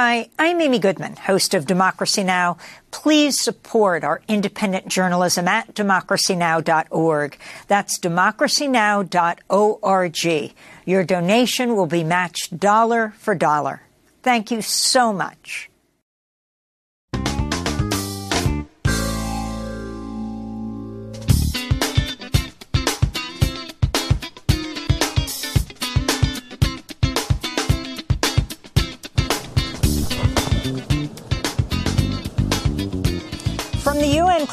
Hi, I'm Amy Goodman, host of Democracy Now! Please support our independent journalism at democracynow.org. That's democracynow.org. Your donation will be matched dollar for dollar. Thank you so much.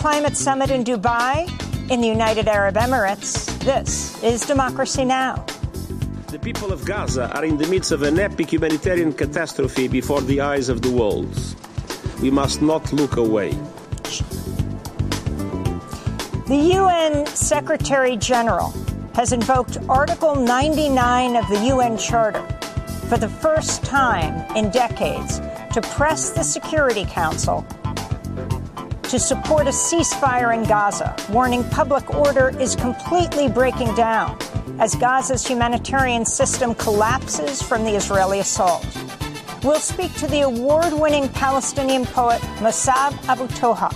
Climate Summit in Dubai, in the United Arab Emirates, this is Democracy Now! The people of Gaza are in the midst of an epic humanitarian catastrophe before the eyes of the world. We must not look away. The UN Secretary General has invoked Article 99 of the UN Charter for the first time in decades to press the Security Council to support a ceasefire in Gaza, warning public order is completely breaking down as Gaza's humanitarian system collapses from the Israeli assault. We'll speak to the award winning Palestinian poet Mosab Abu Toha,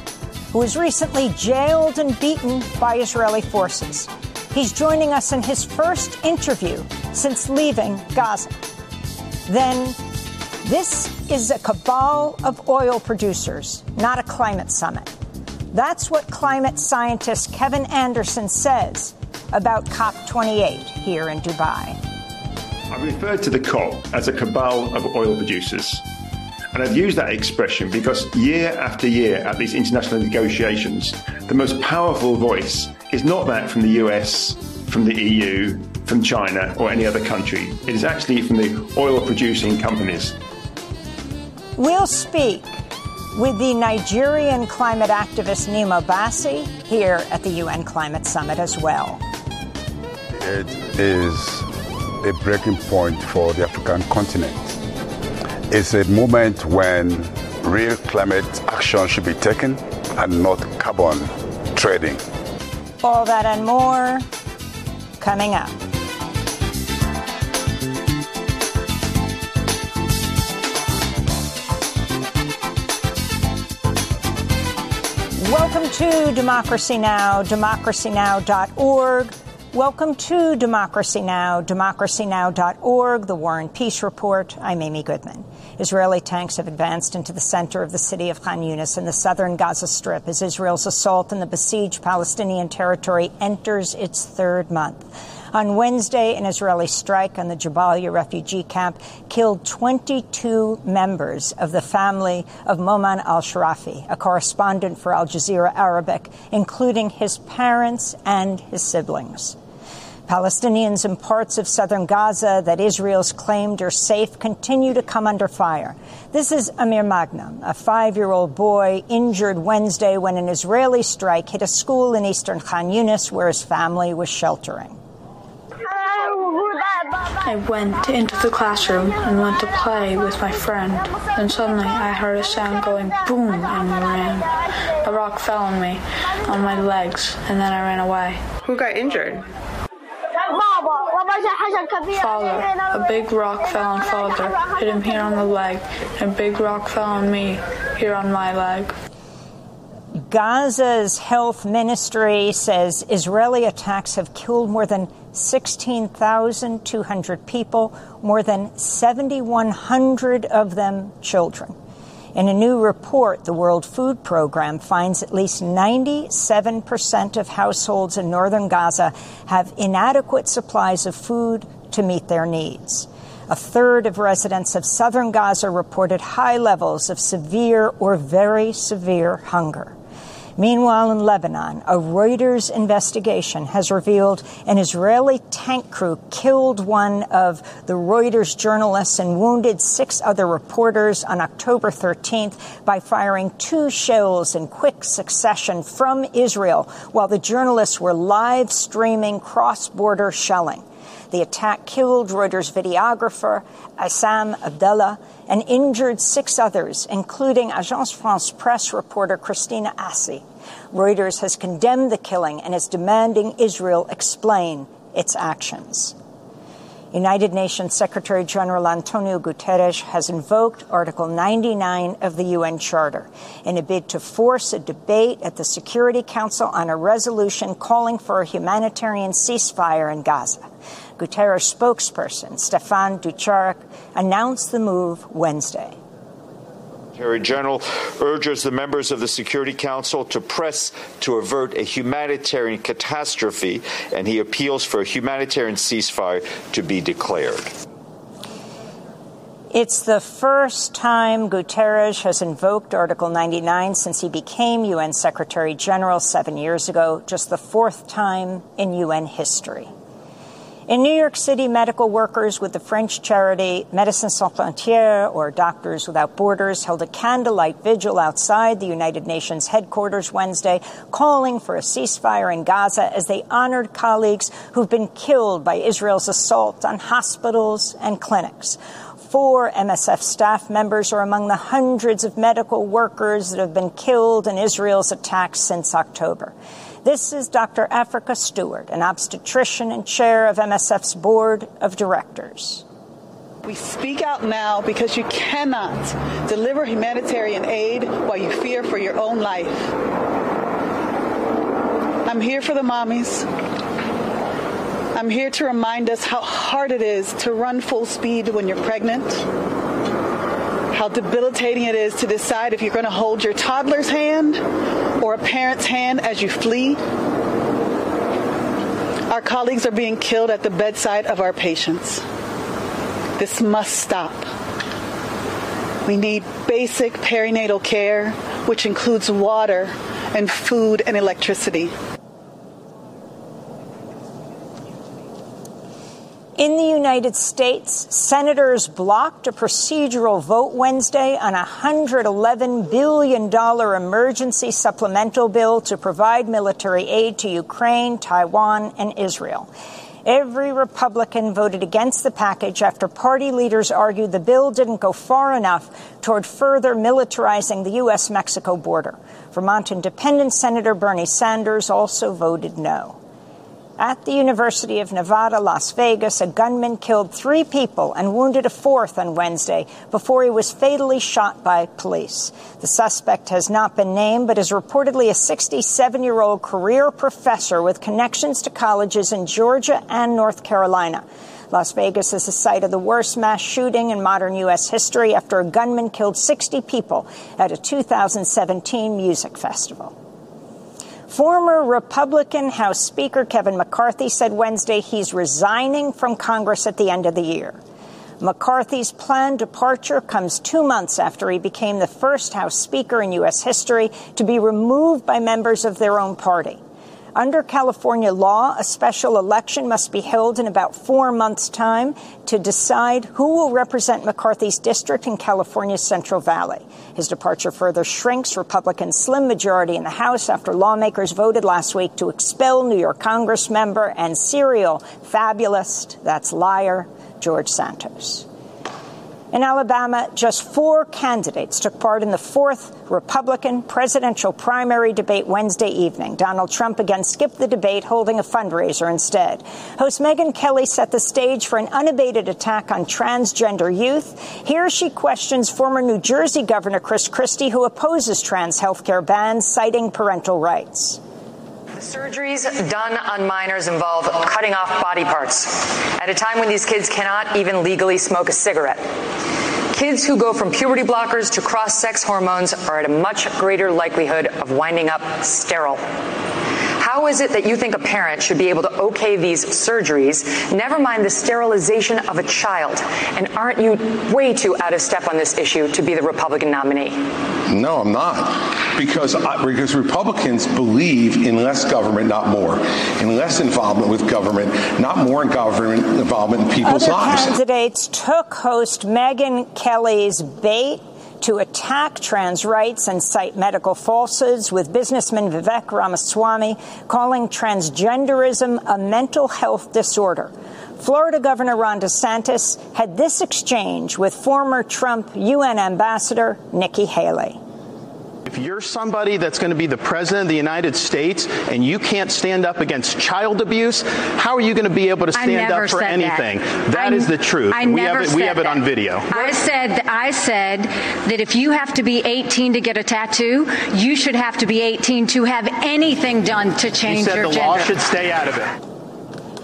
who was recently jailed and beaten by Israeli forces. He's joining us in his first interview since leaving Gaza. Then this is a cabal of oil producers, not a climate summit. That's what climate scientist Kevin Anderson says about COP28 here in Dubai. I referred to the COP as a cabal of oil producers. And I've used that expression because year after year at these international negotiations, the most powerful voice is not that from the US, from the EU, from China, or any other country. It is actually from the oil producing companies. We'll speak with the Nigerian climate activist Nnimmo Bassey here at the UN Climate Summit as well. It is a breaking point for the African continent. It's a moment when real climate action should be taken and not carbon trading. All that and more coming up. Welcome to Democracy Now!, democracynow.org. Welcome to Democracy Now!, democracynow.org, the War and Peace Report. I'm Amy Goodman. Israeli tanks have advanced into the center of the city of Khan Yunis in the southern Gaza Strip as Israel's assault in the besieged Palestinian territory enters its third month. On Wednesday, an Israeli strike on the Jabalia refugee camp killed 22 members of the family of Momen al Sharafi, a correspondent for Al Jazeera Arabic, including his parents and his siblings. Palestinians in parts of southern Gaza that Israel's claimed are safe continue to come under fire. This is Amir Magnum, a five year old boy injured Wednesday when an Israeli strike hit a school in eastern Khan Yunis where his family was sheltering. I went into the classroom and went to play with my friend. Then suddenly I heard a sound going boom and we ran. A rock fell on me, on my legs, and then I ran away. Who got injured? Father, a big rock fell on father, hit him here on the leg, and a big rock fell on me, here on my leg. Gaza's health ministry says Israeli attacks have killed more than 16,200 people, more than 7,100 of them children. In a new report, the World Food Program finds at least 97% of households in northern Gaza have inadequate supplies of food to meet their needs. A third of residents of southern Gaza reported high levels of severe or very severe hunger. Meanwhile, in Lebanon, a Reuters investigation has revealed an Israeli tank crew killed one of the Reuters journalists and wounded six other reporters on October 13th by firing two shells in quick succession from Israel while the journalists were live streaming cross border shelling. The attack killed Reuters videographer Issam Abdallah and injured six others, including Agence France Presse reporter Christina Assi. Reuters has condemned the killing and is demanding Israel explain its actions. United Nations Secretary General Antonio Guterres has invoked Article 99 of the UN Charter in a bid to force a debate at the Security Council on a resolution calling for a humanitarian ceasefire in Gaza. Guterres spokesperson Stéphane Dujarric announced the move Wednesday. Secretary General urges the members of the Security Council to press to avert a humanitarian catastrophe, and he appeals for a humanitarian ceasefire to be declared. It's the first time Guterres has invoked Article 99 since he became UN Secretary General seven years ago, just the fourth time in UN history. In New York City, medical workers with the French charity Médecins Sans Frontières, or Doctors Without Borders, held a candlelight vigil outside the United Nations headquarters Wednesday, calling for a ceasefire in Gaza as they honored colleagues who've been killed by Israel's assault on hospitals and clinics. Four MSF staff members are among the hundreds of medical workers that have been killed in Israel's attacks since October. This is Dr. Africa Stewart, an obstetrician and chair of MSF's board of directors. We speak out now because you cannot deliver humanitarian aid while you fear for your own life. I'm here for the mommies. I'm here to remind us how hard it is to run full speed when you're pregnant how debilitating it is to decide if you're going to hold your toddler's hand or a parent's hand as you flee. Our colleagues are being killed at the bedside of our patients. This must stop. We need basic perinatal care, which includes water and food and electricity. In the United States, senators blocked a procedural vote Wednesday on a $111 billion emergency supplemental bill to provide military aid to Ukraine, Taiwan, and Israel. Every Republican voted against the package after party leaders argued the bill didn't go far enough toward further militarizing the U.S. Mexico border. Vermont Independent Senator Bernie Sanders also voted no. At the University of Nevada, Las Vegas, a gunman killed three people and wounded a fourth on Wednesday before he was fatally shot by police. The suspect has not been named, but is reportedly a 67 year old career professor with connections to colleges in Georgia and North Carolina. Las Vegas is the site of the worst mass shooting in modern U.S. history after a gunman killed 60 people at a 2017 music festival. Former Republican House Speaker Kevin McCarthy said Wednesday he's resigning from Congress at the end of the year. McCarthy's planned departure comes two months after he became the first House Speaker in U.S. history to be removed by members of their own party. Under California law, a special election must be held in about four months' time to decide who will represent McCarthy's district in California's Central Valley. His departure further shrinks Republicans' slim majority in the House after lawmakers voted last week to expel New York Congress member and serial fabulist, that's liar, George Santos. In Alabama, just four candidates took part in the fourth Republican presidential primary debate Wednesday evening. Donald Trump again skipped the debate, holding a fundraiser instead. Host Megyn Kelly set the stage for an unabated attack on transgender youth. Here she questions former New Jersey Governor Chris Christie, who opposes trans health care bans, citing parental rights. Surgeries done on minors involve cutting off body parts at a time when these kids cannot even legally smoke a cigarette. Kids who go from puberty blockers to cross sex hormones are at a much greater likelihood of winding up sterile. How is it that you think a parent should be able to okay these surgeries, never mind the sterilization of a child? And aren't you way too out of step on this issue to be the Republican nominee? No, I'm not. Because I, because Republicans believe in less government, not more. In less involvement with government, not more in government involvement in people's Other lives. candidates took host Megyn Kelly's bait to attack trans rights and cite medical falsehoods, with businessman Vivek Ramaswamy calling transgenderism a mental health disorder. Florida Governor Ron DeSantis had this exchange with former Trump UN Ambassador Nikki Haley. If you're somebody that's going to be the president of the United States and you can't stand up against child abuse, how are you going to be able to stand up for anything? that, that is the truth. I we have it, said we have it that. on video. I said I said that if you have to be 18 to get a tattoo, you should have to be 18 to have anything done to change You said your the gender. law should stay out of it.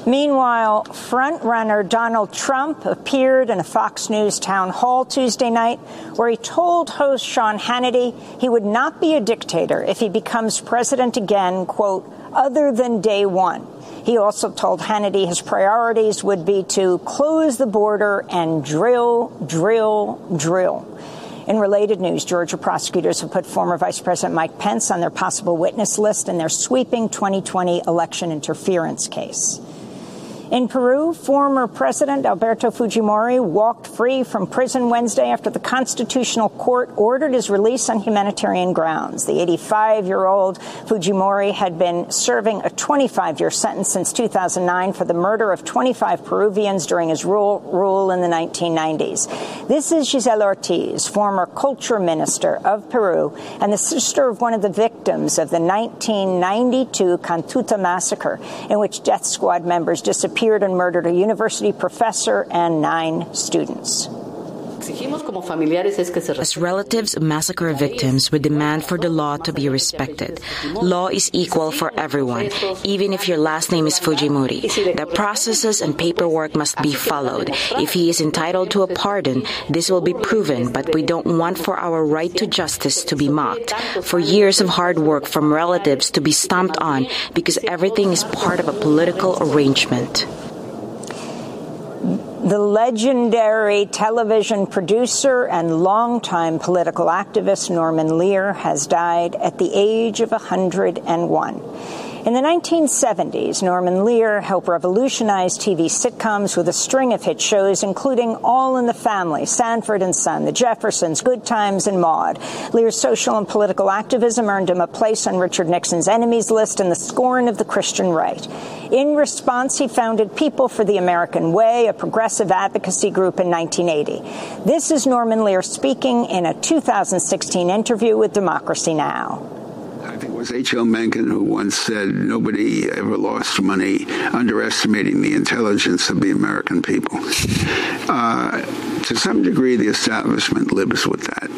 Meanwhile, frontrunner Donald Trump appeared in a Fox News town hall Tuesday night where he told host Sean Hannity he would not be a dictator if he becomes president again, quote, other than day one. He also told Hannity his priorities would be to close the border and drill, drill, drill. In related news, Georgia prosecutors have put former Vice President Mike Pence on their possible witness list in their sweeping 2020 election interference case. In Peru, former President Alberto Fujimori walked free from prison Wednesday after the Constitutional Court ordered his release on humanitarian grounds. The 85 year old Fujimori had been serving a 25 year sentence since 2009 for the murder of 25 Peruvians during his rule, rule in the 1990s. This is Giselle Ortiz, former culture minister of Peru and the sister of one of the victims of the 1992 Cantuta massacre, in which death squad members disappeared and murdered a university professor and nine students. As relatives of massacre victims, we demand for the law to be respected. Law is equal for everyone, even if your last name is Fujimori. The processes and paperwork must be followed. If he is entitled to a pardon, this will be proven, but we don't want for our right to justice to be mocked, for years of hard work from relatives to be stomped on because everything is part of a political arrangement. The legendary television producer and longtime political activist Norman Lear has died at the age of 101. In the 1970s, Norman Lear helped revolutionize TV sitcoms with a string of hit shows, including All in the Family, Sanford and Son, The Jeffersons, Good Times, and Maude. Lear's social and political activism earned him a place on Richard Nixon's enemies list and the scorn of the Christian right. In response, he founded People for the American Way, a progressive advocacy group in 1980. This is Norman Lear speaking in a 2016 interview with Democracy Now! I think it was H.L. Mencken who once said nobody ever lost money underestimating the intelligence of the American people. Uh, to some degree, the establishment lives with that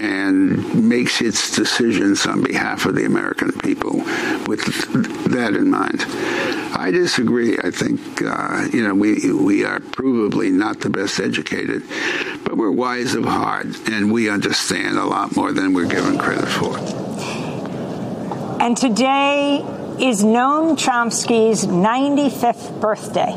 and makes its decisions on behalf of the American people with that in mind. I disagree. I think uh, you know we we are provably not the best educated, but we're wise of heart and we understand a lot more than we're given credit for. And today is Noam Chomsky's 95th birthday.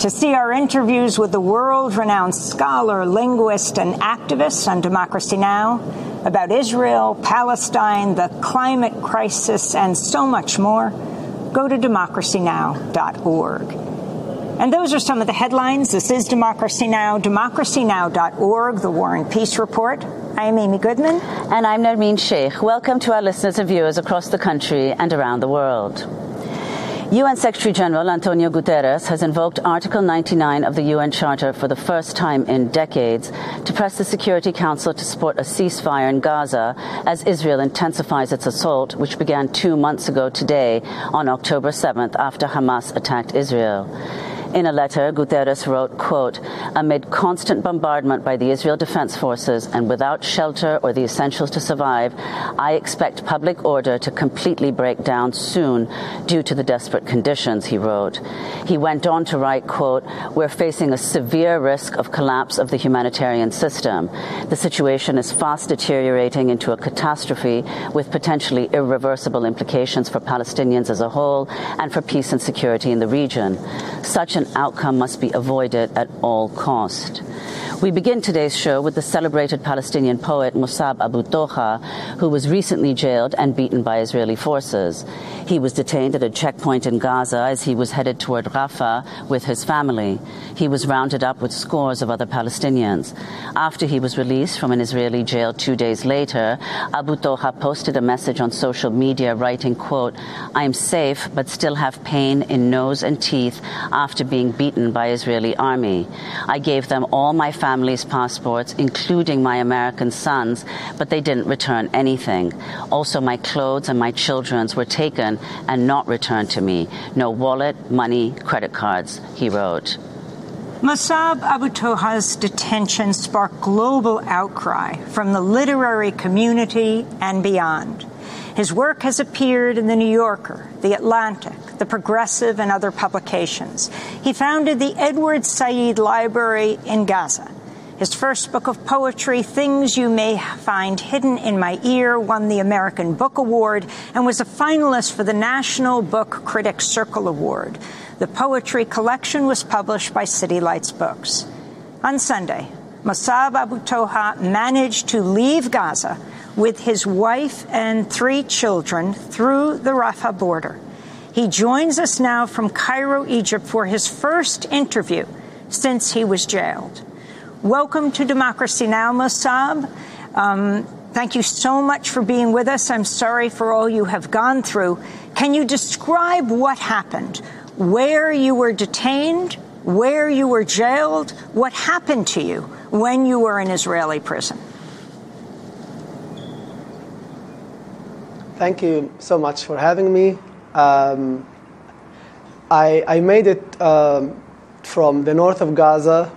To see our interviews with the world renowned scholar, linguist, and activist on Democracy Now! about Israel, Palestine, the climate crisis, and so much more, go to democracynow.org. And those are some of the headlines. This is Democracy Now!, democracynow.org, the War and Peace Report. I am Amy Goodman. And I'm Nermeen Sheikh. Welcome to our listeners and viewers across the country and around the world. UN Secretary General Antonio Guterres has invoked Article 99 of the UN Charter for the first time in decades to press the Security Council to support a ceasefire in Gaza as Israel intensifies its assault, which began two months ago today on October 7th after Hamas attacked Israel. In a letter, Guterres wrote, quote, amid constant bombardment by the Israel Defense Forces and without shelter or the essentials to survive, I expect public order to completely break down soon due to the desperate conditions, he wrote. He went on to write, quote, we're facing a severe risk of collapse of the humanitarian system. The situation is fast deteriorating into a catastrophe with potentially irreversible implications for Palestinians as a whole and for peace and security in the region. Such an outcome must be avoided at all cost. We begin today's show with the celebrated Palestinian poet Mosab Abu Toha, who was recently jailed and beaten by Israeli forces. He was detained at a checkpoint in Gaza as he was headed toward Rafah with his family. He was rounded up with scores of other Palestinians. After he was released from an Israeli jail two days later, Abu Toha posted a message on social media writing, quote, I am safe but still have pain in nose and teeth after being beaten by Israeli army. I gave them all my family's passports, including my American sons, but they didn't return anything. Also, my clothes and my children's were taken and not returned to me. No wallet, money, credit cards, he wrote. Mosab Abu Toha's detention sparked global outcry from the literary community and beyond. His work has appeared in The New Yorker, The Atlantic, The Progressive, and other publications. He founded the Edward Said Library in Gaza. His first book of poetry, Things You May Find Hidden in My Ear, won the American Book Award and was a finalist for the National Book Critics Circle Award. The poetry collection was published by City Lights Books. On Sunday, Mosab Abu Toha managed to leave Gaza with his wife and three children through the Rafah border. He joins us now from Cairo, Egypt, for his first interview since he was jailed. Welcome to Democracy Now, Mosab. Um, thank you so much for being with us. I'm sorry for all you have gone through. Can you describe what happened? where you were detained, where you were jailed, what happened to you when you were in Israeli prison. Thank you so much for having me. Um, I, I, made it um, from the north of Gaza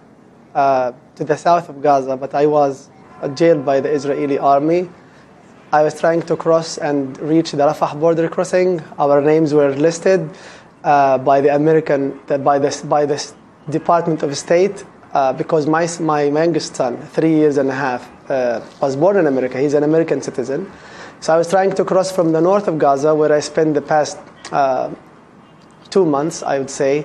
uh, to the south of Gaza, but I was jailed by the Israeli army. I was trying to cross and reach the Rafah border crossing. Our names were listed uh, by the American, by the, by the Department of State, uh, because my, my youngest son, three years and a half, uh, was born in America. He's an American citizen. So I was trying to cross from the north of Gaza, where I spent the past uh, two months, I would say,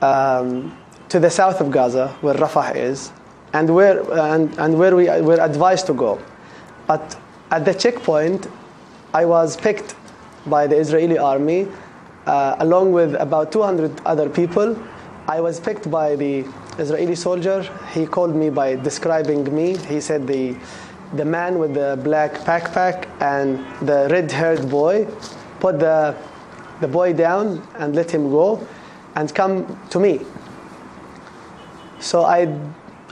um, to the south of Gaza, where Rafah is, and where, and, and where we were advised to go. But at the checkpoint, I was picked by the Israeli army uh, along with about 200 other people. I was picked by the Israeli soldier. He called me by describing me. He said the the man with the black backpack and the red-haired boy put the the boy down and let him go and come to me. So I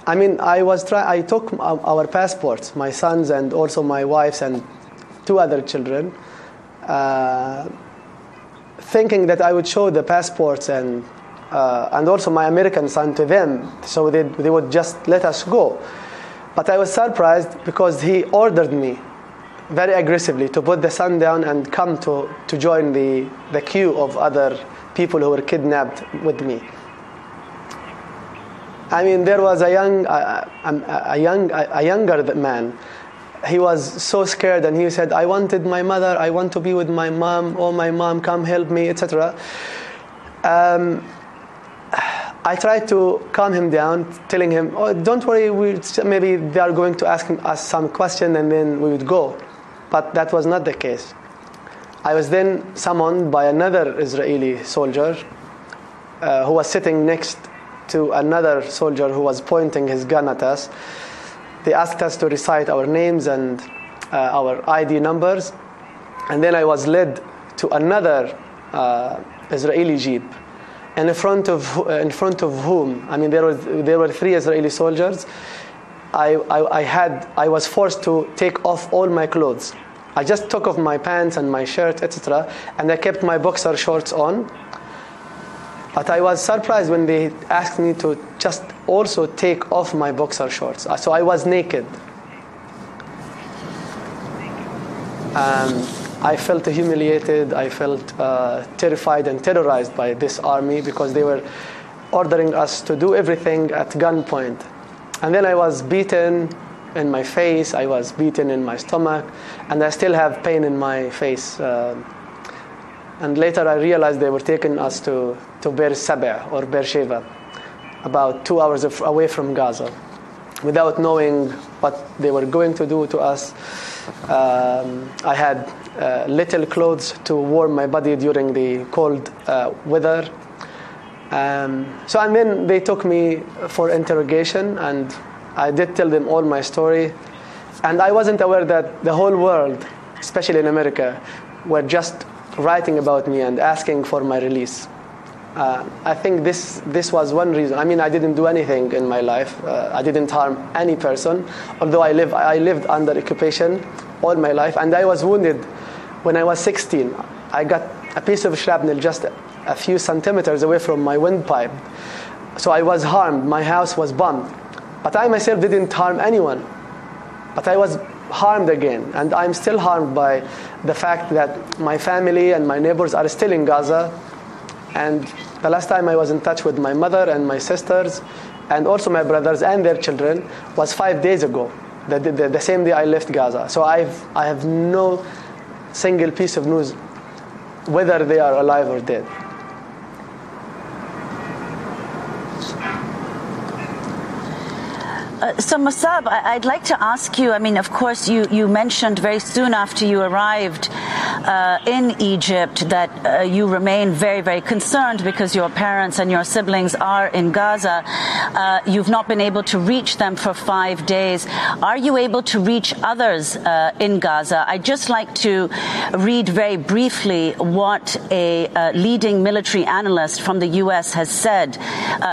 I mean I was try I took our passports, my sons and also my wife's and two other children. Uh, thinking that I would show the passports and uh, and also my American son to them, so they, they would just let us go. But I was surprised because he ordered me very aggressively to put the son down and come to, to join the, the queue of other people who were kidnapped with me. I mean, there was a young, a, a, a young, a, a younger man he was so scared and he said, I wanted my mother, I want to be with my mom, oh my mom, come help me, etc. Um, I tried to calm him down, telling him, oh, don't worry, we, maybe they are going to ask us some question and then we would go. But that was not the case. I was then summoned by another Israeli soldier uh, who was sitting next to another soldier who was pointing his gun at us they asked us to recite our names and uh, our ID numbers. And then I was led to another uh, Israeli jeep. And in front of, in front of whom? I mean, there, was, there were three Israeli soldiers. I, I, I, had, I was forced to take off all my clothes. I just took off my pants and my shirt, etc., and I kept my boxer shorts on but I was surprised when they asked me to just also take off my boxer shorts. Uh, so I was naked. Um, I felt humiliated. I felt uh, terrified and terrorized by this army because they were ordering us to do everything at gunpoint. And then I was beaten in my face, I was beaten in my stomach, and I still have pain in my face. Uh, and later I realized they were taking us to, to Beer or Beersheba, about two hours away from Gaza, without knowing what they were going to do to us. Um, I had uh, little clothes to warm my body during the cold uh, weather. Um, so, and then they took me for interrogation, and I did tell them all my story. And I wasn't aware that the whole world, especially in America, were just writing about me and asking for my release. Uh, I think this this was one reason. I mean, I didn't do anything in my life. Uh, I didn't harm any person, although I live I lived under occupation all my life, and I was wounded when I was 16. I got a piece of shrapnel just a few centimeters away from my windpipe, so I was harmed. My house was bombed, but I myself didn't harm anyone. But I was harmed again, and I'm still harmed by the fact that my family and my neighbors are still in Gaza. And the last time I was in touch with my mother and my sisters, and also my brothers and their children, was five days ago, the, the, the same day I left Gaza. So I've, I have no single piece of news whether they are alive or dead. Uh, so, Mosab, I- would like to ask you. I mean, of course, you, you mentioned very soon after you arrived uh, in Egypt that uh, you remain very, very concerned because your parents and your siblings are in Gaza. Uh, you've not been able to reach them for five days. Are you able to reach others uh, in Gaza? I'd just like to read very briefly what a uh, leading military analyst from the U.S. has said,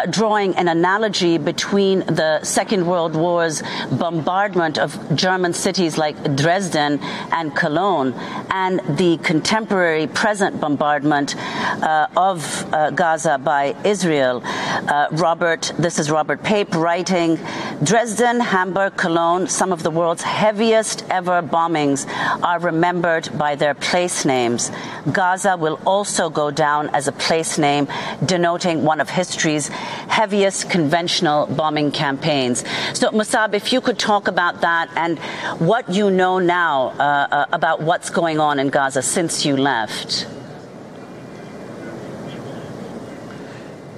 drawing an analogy between the Second World War's bombardment of German cities like Dresden and Cologne, and the contemporary present bombardment uh, of uh, Gaza by Israel. Uh, Robert, this is Robert Pape writing Dresden, Hamburg, Cologne, some of the world's heaviest ever bombings are remembered by their place names. Gaza will also go down as a place name denoting one of history's heaviest conventional bombing campaigns. So, Mosab, if you could talk about that and what you know now uh, uh, about what's going on in Gaza since you left.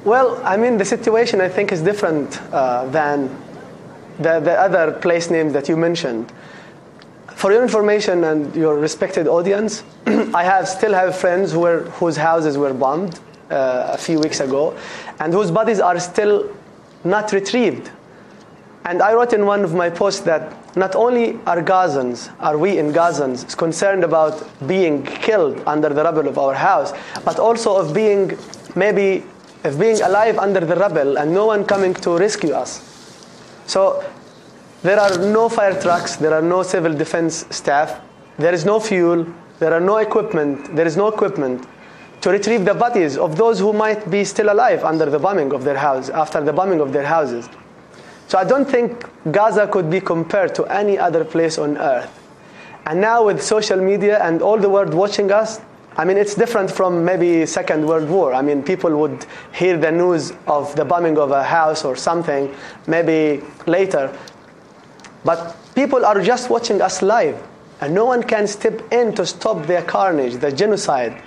Well, I mean, the situation I think is different uh, than the, the other place names that you mentioned. For your information and your respected audience, I have still have friends who were, whose houses were bombed uh, a few weeks ago, and whose bodies are still not retrieved. And I wrote in one of my posts that not only are Gazans, are we in Gazans, concerned about being killed under the rubble of our house, but also of being maybe of being alive under the rubble and no one coming to rescue us. So there are no fire trucks, there are no civil defense staff, there is no fuel, there are no equipment, there is no equipment to retrieve the bodies of those who might be still alive under the bombing of their house, after the bombing of their houses. So I don't think Gaza could be compared to any other place on earth. And now with social media and all the world watching us, I mean, it's different from maybe Second World War. I mean, people would hear the news of the bombing of a house or something maybe later. But people are just watching us live. And no one can step in to stop their carnage, the genocide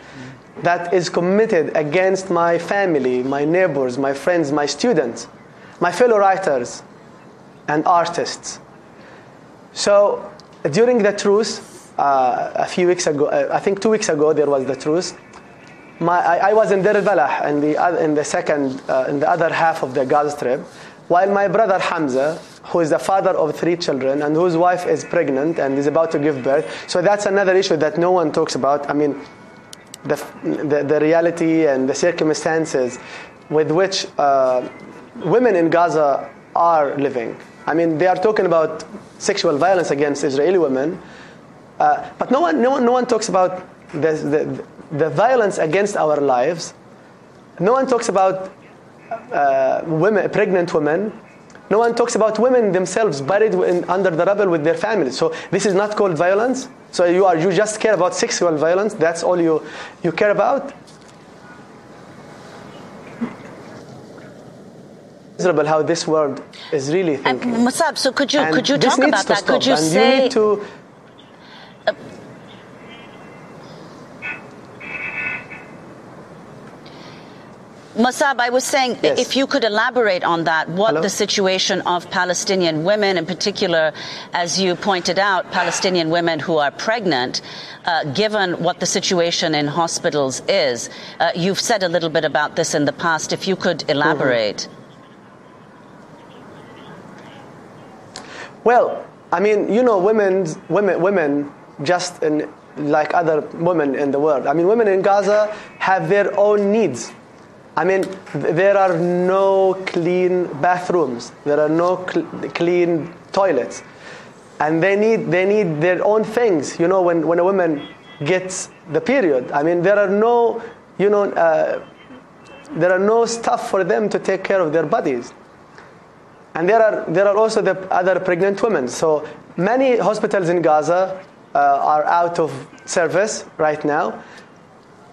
that is committed against my family, my neighbors, my friends, my students, my fellow writers, and artists. So during the truce, uh, a few weeks ago, uh, I think two weeks ago, there was the truce. My, I, I, was in Deir al-Balah in the, in the second, uh, in the other half of the Gaza Strip, while my brother Hamza, who is the father of three children and whose wife is pregnant and is about to give birth. So that's another issue that no one talks about. I mean, the, the, the reality and the circumstances with which uh, women in Gaza are living. I mean, they are talking about sexual violence against Israeli women, uh, but no one, no one, no one talks about the, the, the violence against our lives. No one talks about uh, women, pregnant women. No one talks about women themselves buried in, under the rubble with their families. So this is not called violence. So you are you just care about sexual violence. That's all you you care about. Miserable how this world is really thinking. And Mosab, so could you and could you talk about that? Could you and say? You need to, uh, Mosab, I was saying, yes. if you could elaborate on that, what Hello? the situation of Palestinian women, in particular, as you pointed out, Palestinian women who are pregnant, uh, given what the situation in hospitals is. Uh, you've said a little bit about this in the past. If you could elaborate. Mm-hmm. Well, I mean, you know, women, women, women, just in, like other women in the world. I mean, women in Gaza have their own needs. I mean, there are no clean bathrooms. There are no cl- clean toilets. And they need, they need their own things. You know, when, when a woman gets the period, I mean, there are no, you know, uh, there are no stuff for them to take care of their bodies. And there are, there are also the other pregnant women. So many hospitals in Gaza uh, are out of service right now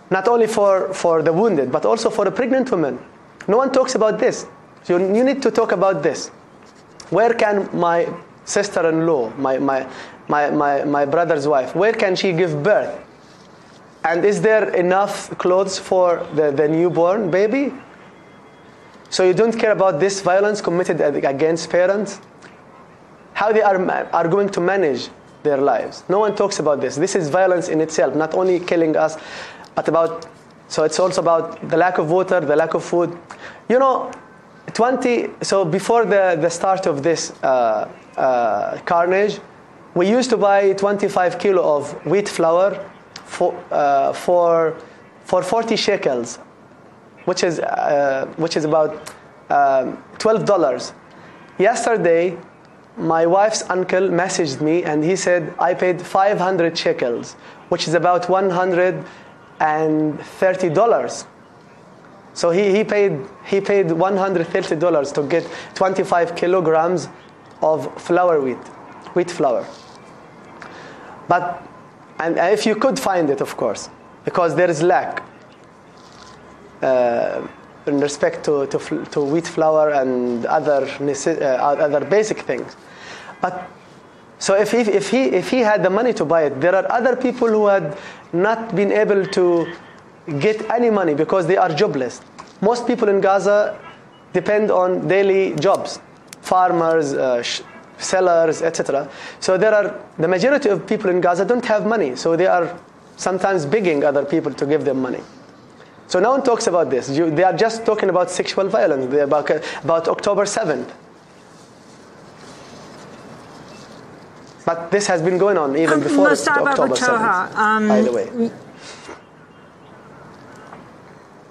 not only for, for the wounded, but also for the pregnant women. No one talks about this. So you, you need to talk about this. Where can my sister-in-law, my, my, my, my, my brother's wife, where can she give birth? And is there enough clothes for the, the newborn baby? So you don't care about this violence committed against parents? How they are, are going to manage their lives. No one talks about this. This is violence in itself, not only killing us, but about so it's also about the lack of water, the lack of food. You know, 20. So before the the start of this uh, uh, carnage, we used to buy 25 kilo of wheat flour for uh, for for 40 shekels, which is uh, which is about um, 12 dollars. Yesterday, my wife's uncle messaged me and he said I paid 500 shekels, which is about $130. So he, he paid he paid one hundred thirty dollars to get twenty five kilograms of flour wheat, wheat flour. But and if you could find it, of course, because there is lack in respect to, to, to wheat flour and other uh, other basic things. But so if he, if he if he had the money to buy it, there are other people who had not been able to get any money because they are jobless. Most people in Gaza depend on daily jobs, farmers, uh, sellers, etc. So there are the majority of people in Gaza don't have money, so they are sometimes begging other people to give them money. So no one talks about this. You, they are just talking about sexual violence. About about October 7th. But this has been going on even um, before October 7th, um, by the way.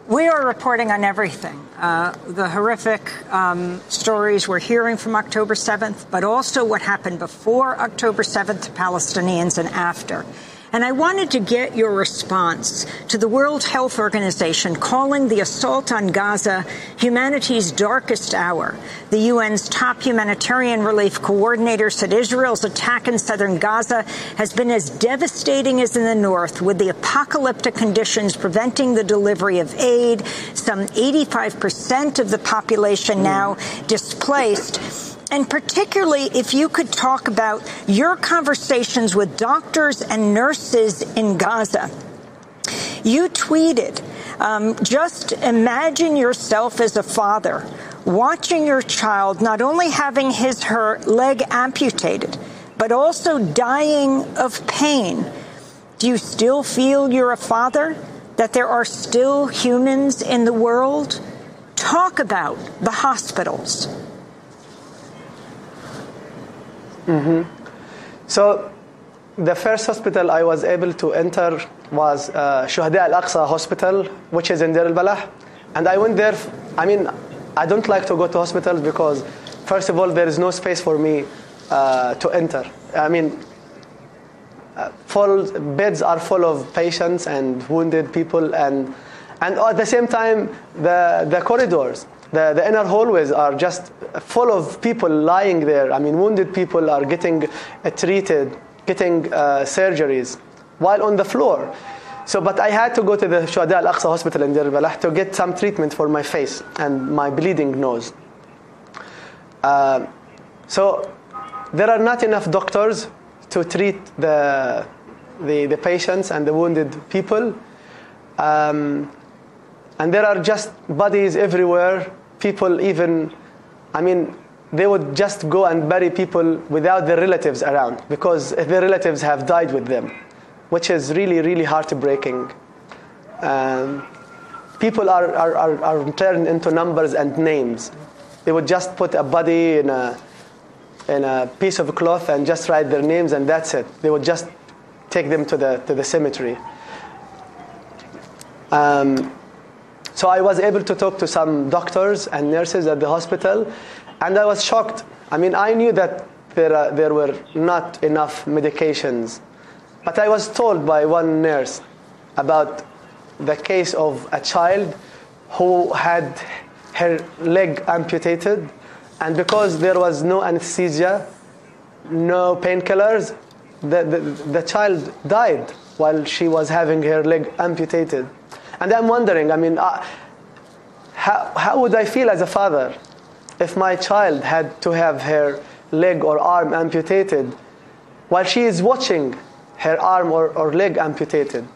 We are reporting on everything. Uh, the horrific um, stories we're hearing from October 7th, but also what happened before October 7th to Palestinians and after. And I wanted to get your response to the World Health Organization calling the assault on Gaza humanity's darkest hour. The UN's top humanitarian relief coordinator said Israel's attack in southern Gaza has been as devastating as in the north, with the apocalyptic conditions preventing the delivery of aid, some 85% of the population now displaced and particularly if you could talk about your conversations with doctors and nurses in Gaza. You tweeted, um, just imagine yourself as a father watching your child not only having his her leg amputated, but also dying of pain. Do you still feel you're a father? That there are still humans in the world? Talk about the hospitals. Mm-hmm. So the first hospital I was able to enter was uh, Shuhada Al-Aqsa Hospital, which is in Deir al-Balah. And I went there, I mean, I don't like to go to hospitals because, first of all, there is no space for me uh, to enter. I mean, uh, full, beds are full of patients and wounded people, and, and at the same time, the, the corridors the, the inner hallways are just full of people lying there. I mean, wounded people are getting uh, treated, getting uh, surgeries, while on the floor. So, but I had to go to the Shuhada Al Aqsa Hospital in Deir Balah to get some treatment for my face and my bleeding nose. Uh, so, there are not enough doctors to treat the, the, the patients and the wounded people. Um, and there are just bodies everywhere people even, I mean, they would just go and bury people without their relatives around because their relatives have died with them, which is really, really heartbreaking. Um, people are, are, are, are turned into numbers and names. They would just put a body in a, in a piece of cloth and just write their names, and that's it. They would just take them to the, to the cemetery. Um, So I was able to talk to some doctors and nurses at the hospital, and I was shocked. I mean, I knew that there, there were not enough medications, but I was told by one nurse about the case of a child who had her leg amputated, and because there was no anesthesia, no painkillers, the, the, the child died while she was having her leg amputated. And I'm wondering, I mean, uh, how, how would I feel as a father if my child had to have her leg or arm amputated while she is watching her arm or, or leg amputated?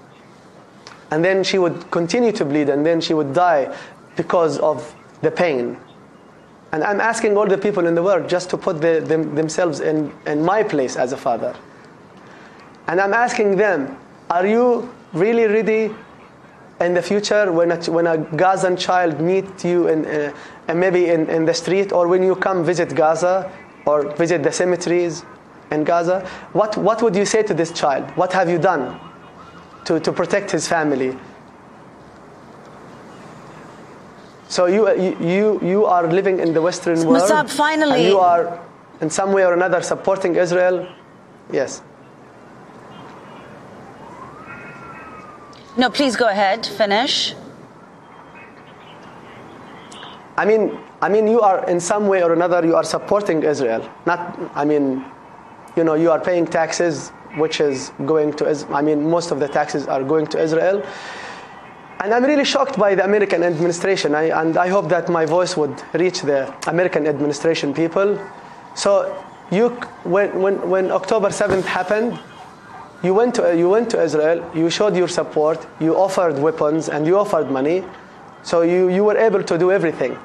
And then she would continue to bleed and then she would die because of the pain. And I'm asking all the people in the world just to put the, them, themselves in, in my place as a father. And I'm asking them, are you really ready in the future when a, when a Gazan child meet you in, uh, maybe in, in the street or when you come visit Gaza or visit the cemeteries in Gaza, what, what would you say to this child? What have you done to, to protect his family? So you, you, you are living in the Western world. Mosab, finally. And you are in some way or another supporting Israel. Yes. No, please go ahead. Finish. I mean, I mean, you are in some way or another you are supporting Israel. Not, I mean, you know, you are paying taxes, which is going to. I mean, most of the taxes are going to Israel. And I'm really shocked by the American administration, I, and I hope that my voice would reach the American administration people. So, you, when, when, when October 7th happened, you went, to, you went to Israel, you showed your support, you offered weapons, and you offered money. So, you, you were able to do everything.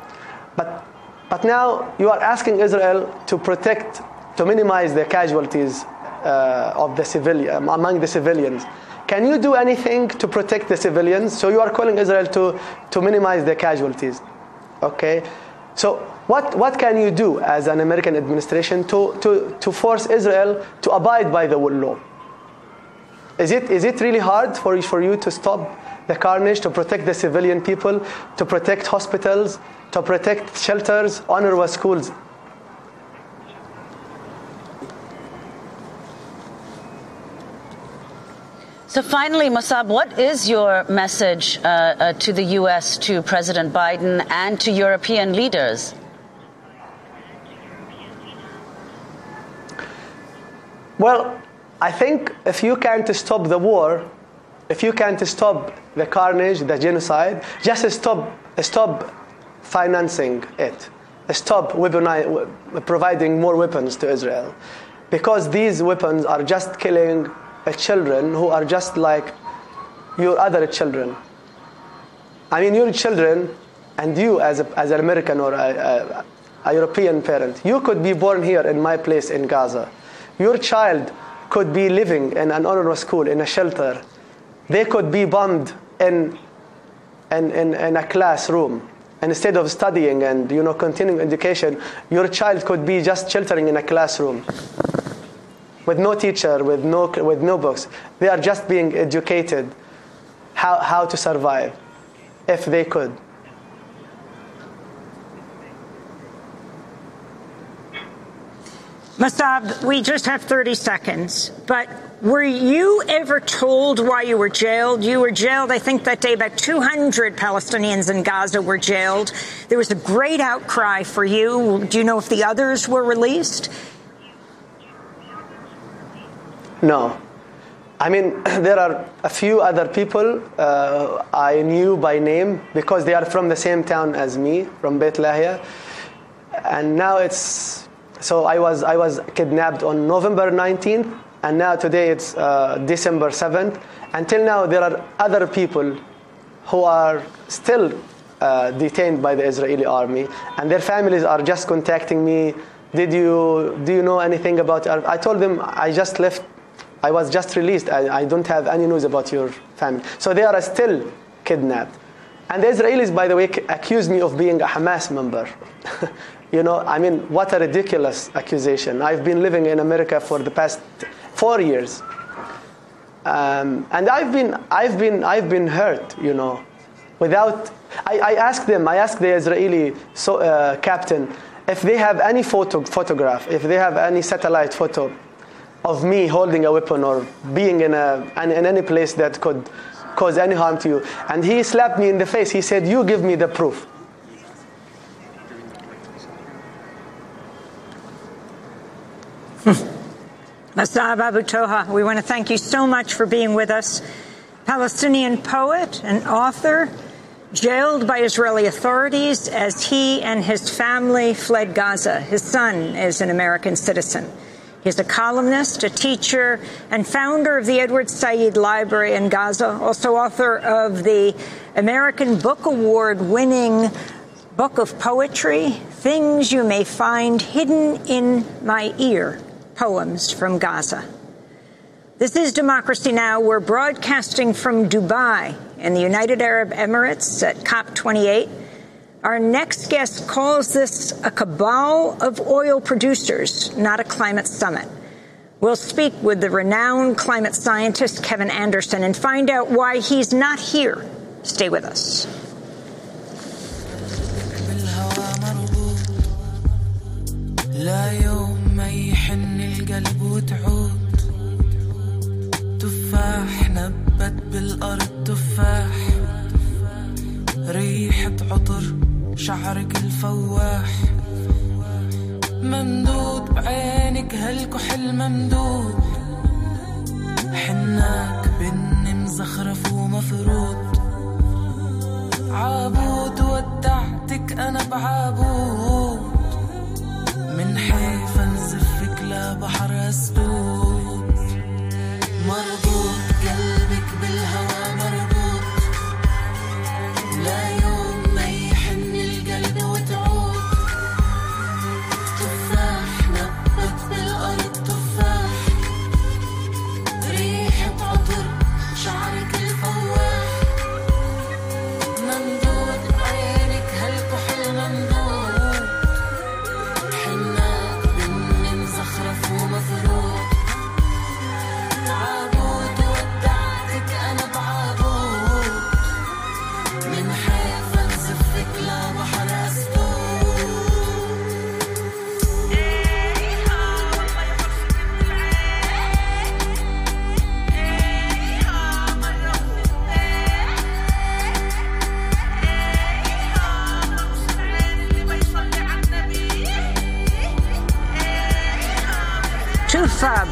But, but now you are asking Israel to protect, to minimize the casualties uh, of the civilian, among the civilians. Can you do anything to protect the civilians? So you are calling Israel to, to minimize the casualties. Okay? So what, what can you do as an American administration to, to, to force Israel to abide by the law? Is it, is it really hard for, for you to stop the carnage, to protect the civilian people, to protect hospitals, to protect shelters, UNRWA schools? So finally, Mosab, what is your message uh, uh, to the U.S., to President Biden, and to European leaders? Well, I think if you can't stop the war, if you can't stop the carnage, the genocide, just stop, stop financing it. Stop providing more weapons to Israel. Because these weapons are just killing children who are just like your other children. I mean, your children and you as, a, as an American or a, a, a European parent, you could be born here in my place in Gaza. Your child could be living in an UNRWA school, in a shelter. They could be bombed in, in, in, in a classroom. Instead of studying and you know continuing education, your child could be just sheltering in a classroom with no teacher, with no, with no books. They are just being educated how, how to survive, if they could. Mosab, we just have 30 seconds, but were you ever told why you were jailed? You were jailed, I think that day about 200 Palestinians in Gaza were jailed. There was a great outcry for you. Do you know if the others were released? No. I mean, there are a few other people uh, I knew by name because they are from the same town as me, from Beit Lahia. And now it's so I was I was kidnapped on November 19th, and now today it's uh, December 7th. Until now, there are other people who are still uh, detained by the Israeli army, and their families are just contacting me. Did you do you know anything about? I told them I just left I was just released. I, I, don't have any news about your family. So they are still kidnapped. And the Israelis, by the way, accuse me of being a Hamas member. you know, I mean, what a ridiculous accusation. I've been living in America for the past four years. Um, and I've been, I've, been, I've been hurt, you know, without, I, I asked them, I asked the Israeli so, uh, captain if they have any photo, photograph, if they have any satellite photo of me holding a weapon or being in, a, in any place that could cause any harm to you. And he slapped me in the face. He said, You give me the proof. Mosab Abu Toha, we want to thank you so much for being with us. Palestinian poet and author, jailed by Israeli authorities as he and his family fled Gaza. His son is an American citizen. He's a columnist, a teacher, and founder of the Edward Said Library in Gaza, also author of the American Book Award winning book of poetry, Things You May Find Hidden in My Ear Poems from Gaza. This is Democracy Now! We're broadcasting from Dubai in the United Arab Emirates at COP28. Our next guest calls this a cabal of oil producers, not a climate summit. We'll speak with the renowned climate scientist Kevin Anderson and find out why he's not here. Stay with us. القلب وتعود تفاح نبت بالأرض تفاح. ريحة عطر شعرك الفواح. ممدود بعينك هالكحل ممدود. حناك بن مزخرف ومفرود عابود ودعتك أنا بعابود. من حيف بحر اسدود مربوط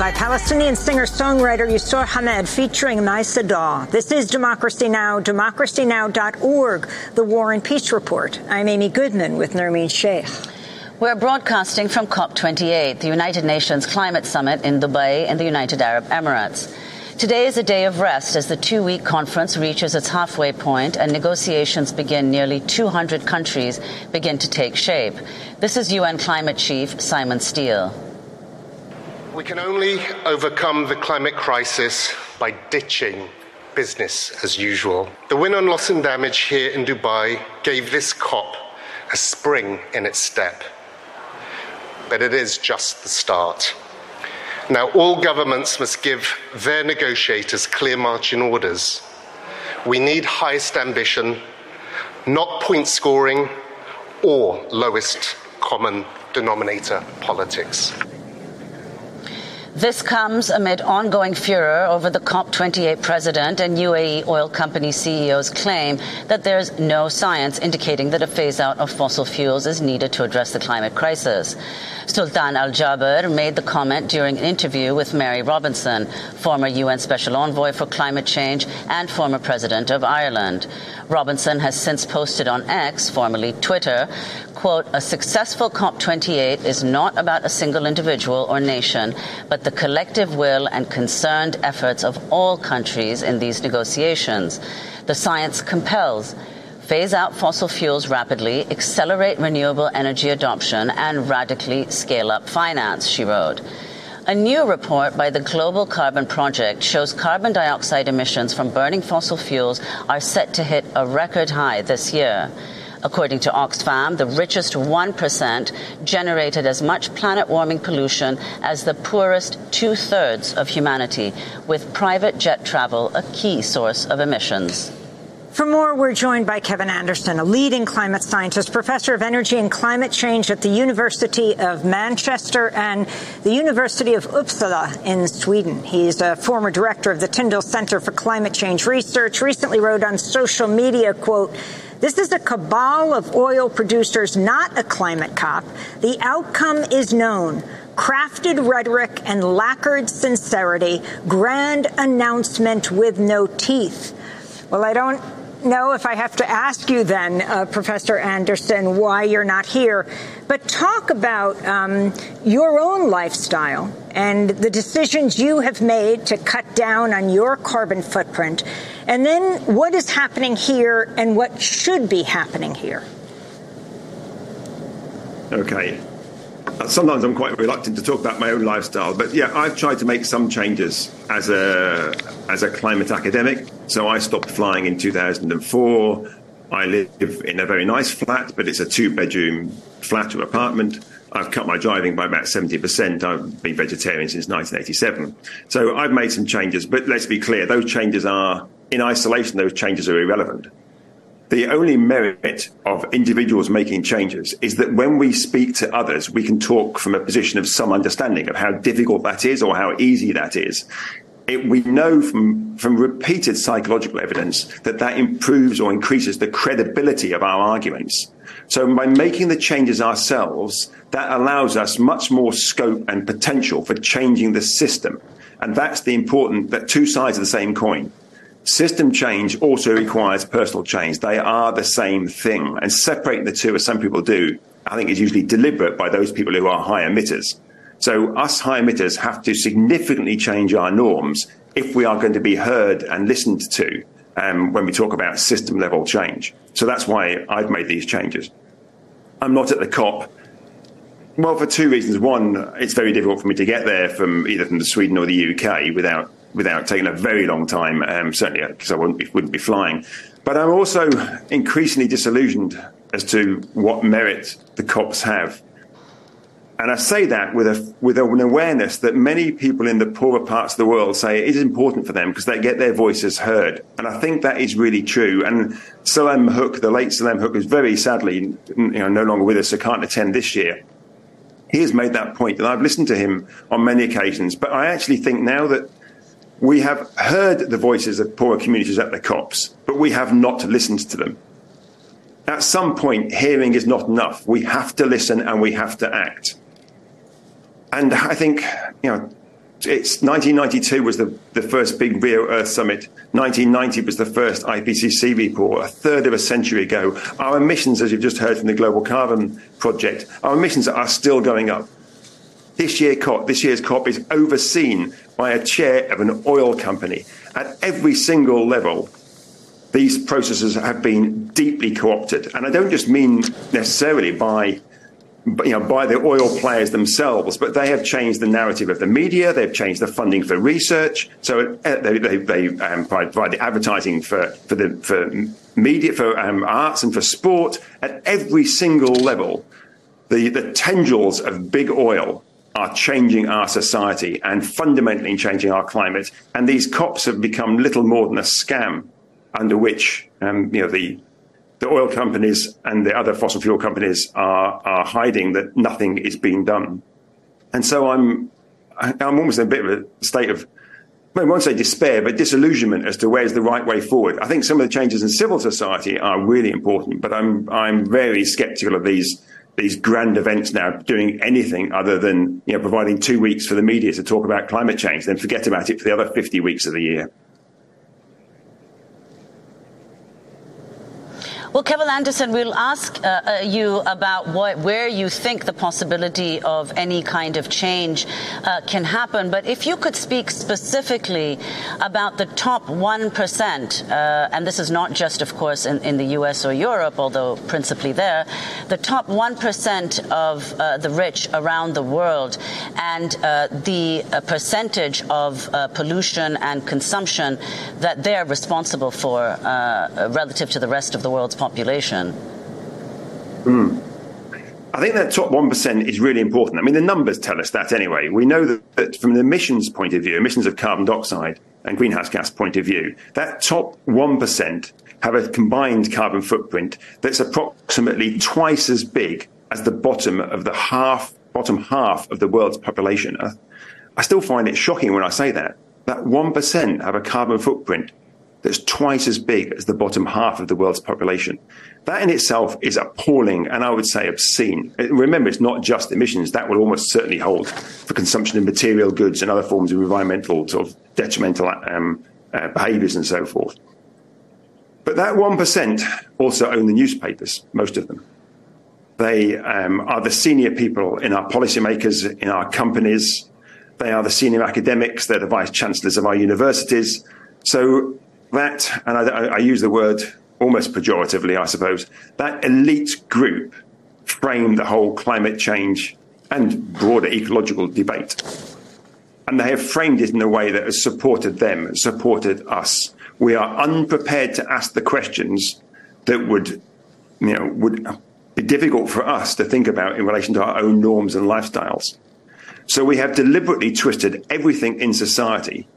by Palestinian singer-songwriter Yusor Hamed featuring Mai Sadah. This is Democracy Now!, democracynow.org, the War and Peace Report. I'm Amy Goodman with Nermeen Sheikh. We're broadcasting from COP28, the United Nations Climate Summit in Dubai in the United Arab Emirates. Today is a day of rest as the two week conference reaches its halfway point and negotiations begin. Nearly 200 countries begin to take shape. This is UN Climate Chief Simon Stiell. We can only overcome the climate crisis by ditching business as usual. The win on loss and damage here in Dubai gave this COP a spring in its step. But it is just the start. Now, all governments must give their negotiators clear marching orders. We need highest ambition, not point scoring or lowest common denominator politics. This comes amid ongoing furor over the COP28 president and UAE oil company CEO's claim that there's no science indicating that a phase out of fossil fuels is needed to address the climate crisis. Sultan Al Jaber made the comment during an interview with Mary Robinson, former UN Special Envoy for Climate Change and former President of Ireland. Robinson has since posted on X, formerly Twitter, quote, a successful COP28 is not about a single individual or nation, but the collective will and concerned efforts of all countries in these negotiations. The science compels phase out fossil fuels rapidly, accelerate renewable energy adoption, and radically scale up finance, she wrote. A new report by the Global Carbon Project shows carbon dioxide emissions from burning fossil fuels are set to hit a record high this year. According to Oxfam, the richest 1% generated as much planet warming pollution as the poorest two thirds of humanity, with private jet travel a key source of emissions. For more, we're joined by Kevin Anderson, a leading climate scientist, professor of energy and climate change at the University of Manchester and the University of Uppsala in Sweden. He's a former director of the Tyndall Center for Climate Change Research, recently wrote on social media, quote, this is a cabal of oil producers, not a climate cop. The outcome is known crafted rhetoric and lacquered sincerity, grand announcement with no teeth. Well, I don't know if I have to ask you then, uh, Professor Anderson, why you're not here, but talk about um, your own lifestyle and the decisions you have made to cut down on your carbon footprint, and then what is happening here and what should be happening here. Okay. Sometimes I'm quite reluctant to talk about my own lifestyle, but yeah, I've tried to make some changes as a as a climate academic. So I stopped flying in 2004. I live in a very nice flat, but it's a two bedroom flat or apartment. I've cut my driving by about 70%. I've been vegetarian since 1987. So I've made some changes, but let's be clear, those changes are, in isolation, those changes are irrelevant. The only merit of individuals making changes is that when we speak to others, we can talk from a position of some understanding of how difficult that is or how easy that is. It, we know from, from repeated psychological evidence that that improves or increases the credibility of our arguments. So by making the changes ourselves, that allows us much more scope and potential for changing the system. And that's the important, that two sides of the same coin. System change also requires personal change. They are the same thing. And separating the two, as some people do, I think is usually deliberate by those people who are high emitters. So us high emitters have to significantly change our norms if we are going to be heard and listened to um, when we talk about system level change. So that's why I've made these changes. I'm not at the COP. Well, for two reasons. One, it's very difficult for me to get there from either from Sweden or the UK without without taking a very long time, um, certainly because uh, I wouldn't be, wouldn't be flying. But I'm also increasingly disillusioned as to what merit the COPs have. And I say that with, a, with an awareness that many people in the poorer parts of the world say it is important for them because they get their voices heard. And I think that is really true. And Saleemul Huq, the late Saleemul Huq, is very sadly you know, no longer with us, so can't attend this year. He has made that point, and I've listened to him on many occasions. But I actually think now that we have heard the voices of poorer communities at the COPs, but we have not listened to them. At some point, hearing is not enough. We have to listen and we have to act. And I think, you know, it's 1992 was the, the first big Rio Earth Summit. 1990 was the first IPCC report. A third of a century ago, our emissions, as you've just heard from the Global Carbon Project, our emissions are still going up. This, year this year's COP is overseen by a chair of an oil company. At every single level, these processes have been deeply co-opted. And I don't just mean necessarily by you know, by the oil players themselves, but they have changed the narrative of the media. They've changed the funding for research. So uh, they, they, they um, provide the advertising for, for the for media, for um, arts, and for sport at every single level. The the tendrils of big oil are changing our society and fundamentally changing our climate. And these COPs have become little more than a scam under which um, you know the the oil companies and the other fossil fuel companies are are hiding that nothing is being done. And so I'm I'm almost in a bit of a state of I won't say despair, but disillusionment as to where's the right way forward. I think some of the changes in civil society are really important, but I'm I'm very sceptical of these these grand events now doing anything other than you know providing two weeks for the media to talk about climate change, then forget about it for the other 50 weeks of the year. Well, Kevin Anderson, we'll ask uh, uh, you about what, where you think the possibility of any kind of change uh, can happen. But if you could speak specifically about the top 1%, uh, and this is not just, of course, in, in, the US or Europe, although principally there, the top 1% of uh, the rich around the world and uh, the percentage of pollution and consumption that they're responsible for relative to the rest of the world's population population. Mm. I think that top 1% is really important. I mean, the numbers tell us that anyway. We know that, that, from an emissions point of view, emissions of carbon dioxide and greenhouse gas point of view, that top 1% have a combined carbon footprint that's approximately twice as big as the bottom of the half, bottom half of the world's population. I still find it shocking when I say that. That 1% have a carbon footprint that's twice as big as the bottom half of the world's population. That in itself is appalling and I would say obscene. Remember, it's not just emissions. That will almost certainly hold for consumption of material goods and other forms of environmental sort of detrimental um, uh, behaviours and so forth. But that 1% also own the newspapers, most of them. They um, are the senior people in our policymakers, in our companies. They are the senior academics. They're the vice chancellors of our universities. So that, and I, I use the word almost pejoratively, I suppose, that elite group framed the whole climate change and broader ecological debate. And they have framed it in a way that has supported them, supported us. We are unprepared to ask the questions that would, you know, would be difficult for us to think about in relation to our own norms and lifestyles. So we have deliberately twisted everything in society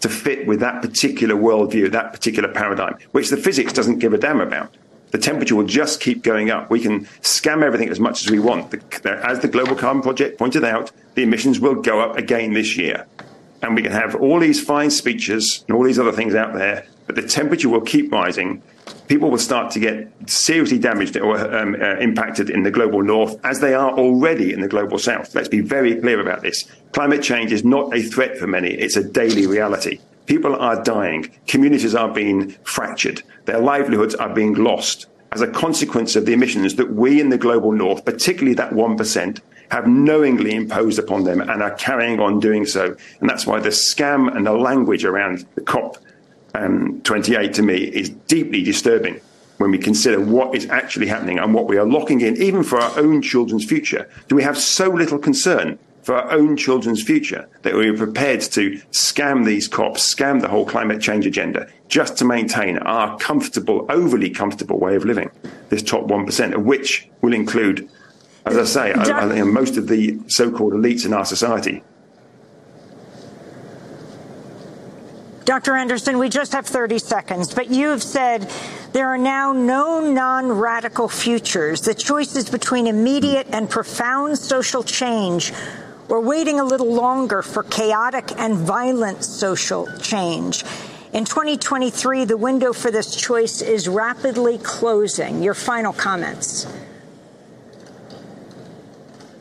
to fit with that particular worldview, that particular paradigm, which the physics doesn't give a damn about. The temperature will just keep going up. We can scam everything as much as we want. The, as the Global Carbon Project pointed out, the emissions will go up again this year. And we can have all these fine speeches and all these other things out there, but the temperature will keep rising. People will start to get seriously damaged or um, uh, impacted in the global north, as they are already in the global south. Let's be very clear about this. Climate change is not a threat for many, it's a daily reality. People are dying, communities are being fractured, their livelihoods are being lost as a consequence of the emissions that we in the global north, particularly that 1%, have knowingly imposed upon them and are carrying on doing so. And that's why the scam and the language around the COP um, 28 to me is deeply disturbing when we consider what is actually happening and what we are locking in, even for our own children's future. Do we have so little concern for our own children's future that we are prepared to scam these cops, scam the whole climate change agenda, just to maintain our comfortable, overly comfortable way of living, this top 1%, of which will include, as I say, I, I most of the so called elites in our society. Dr. Anderson, we just have 30 seconds, but you have said there are now no non radical futures. The choice is between immediate and profound social change we're waiting a little longer for chaotic and violent social change. In 2023, the window for this choice is rapidly closing. Your final comments.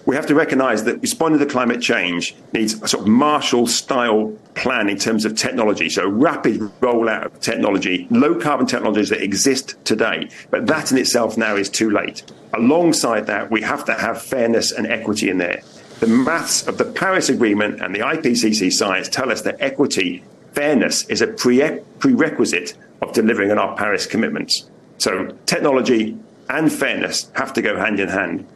We have to recognize that responding to climate change needs a sort of Marshall style plan in terms of technology. So, rapid rollout of technology, low carbon technologies that exist today. But that in itself now is too late. Alongside that, we have to have fairness and equity in there the maths of the Paris Agreement and the IPCC science tell us that equity, fairness, is a pre- prerequisite of delivering on our Paris commitments. So technology and fairness have to go hand in hand.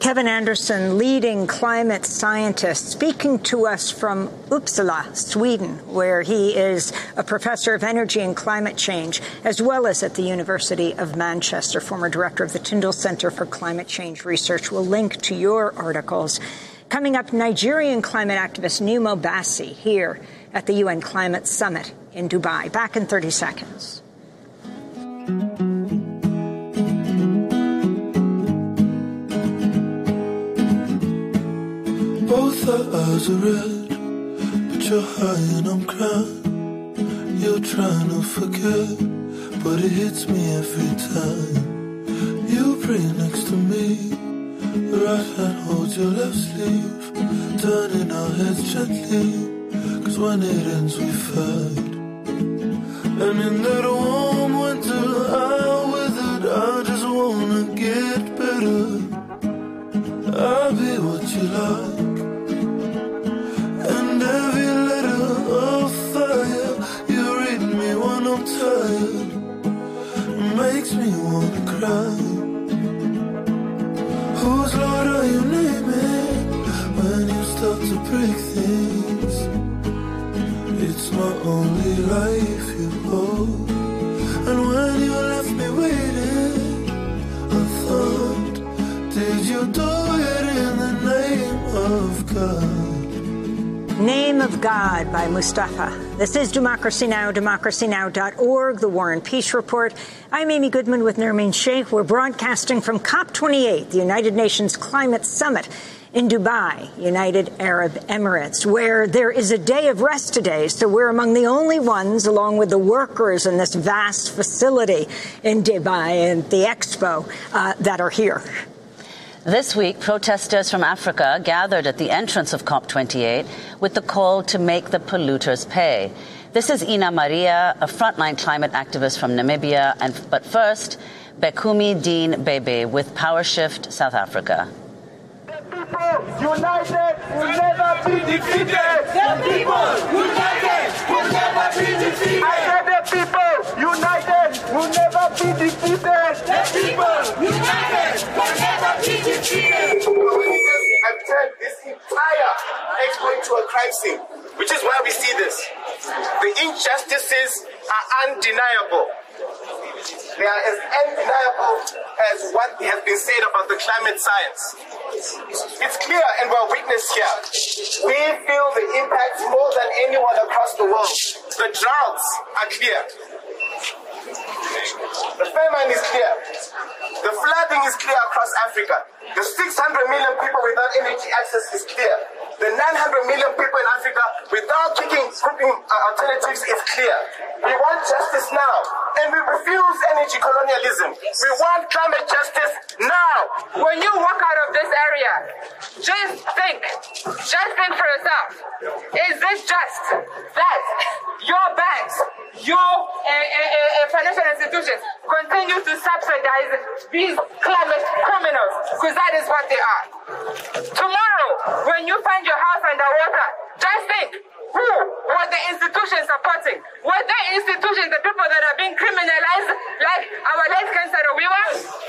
Kevin Anderson, leading climate scientist, speaking to us from Uppsala, Sweden, where he is a professor of energy and climate change, as well as at the University of Manchester, former director of the Tyndall Center for Climate Change Research. We'll link to your articles. Coming up, Nigerian climate activist Nnimmo Bassey here at the UN Climate Summit in Dubai. Back in 30 seconds. Eyes are red, but you're high and I'm crying. You're trying to forget, but it hits me every time. You pray next to me, the right hand holds your left sleeve, turning our heads gently, cause when it ends we fight. And in that warm winter, I withered, I just wanna get better. I'll be what you like. Tired makes me wanna cry. Whose Lord are you naming when you start to break things? It's my only life you hold. And when you left me waiting, I thought, did you do it in the name of God? Name of God by Mustafa. This is Democracy Now!, democracynow.org, the War and Peace Report. I'm Amy Goodman with Nermeen Sheikh. We're broadcasting from COP28, the United Nations Climate Summit in Dubai, United Arab Emirates, where there is a day of rest today. So we're among the only ones, along with the workers in this vast facility in Dubai and the expo, uh, that are here. This week, protesters from Africa gathered at the entrance of COP28 with the call to make the polluters pay. This is Ina Maria, a frontline climate activist from Namibia. And, but first, Bekumi Dean Bebe with PowerShift South Africa people united will never be defeated. The people united will never be defeated. I said the people united will never be defeated. The people united will never be defeated. Have turned this entire expo into a crime scene, which is why we see this. The injustices are undeniable. They are as undeniable as what has been said about the climate science. It's clear, and we're witness here. We feel the impacts more than anyone across the world. The droughts are clear. The famine is clear. The flooding is clear across Africa. The 600 million people without energy access is clear. The 900 million people in Africa without kicking cooking uh, alternatives is clear. We want justice now, and we refuse energy colonialism. We want climate justice now. When you walk out of this area, just think, just think for yourself. Is this just that your banks, your uh, uh, financial institutions continue to subsidize these climate criminals? Because that is what they are. Tomorrow, when you find your house underwater, just think who were the institutions supporting? Were the institutions the people that are being criminalized, like our late Ken Saro-Wiwa?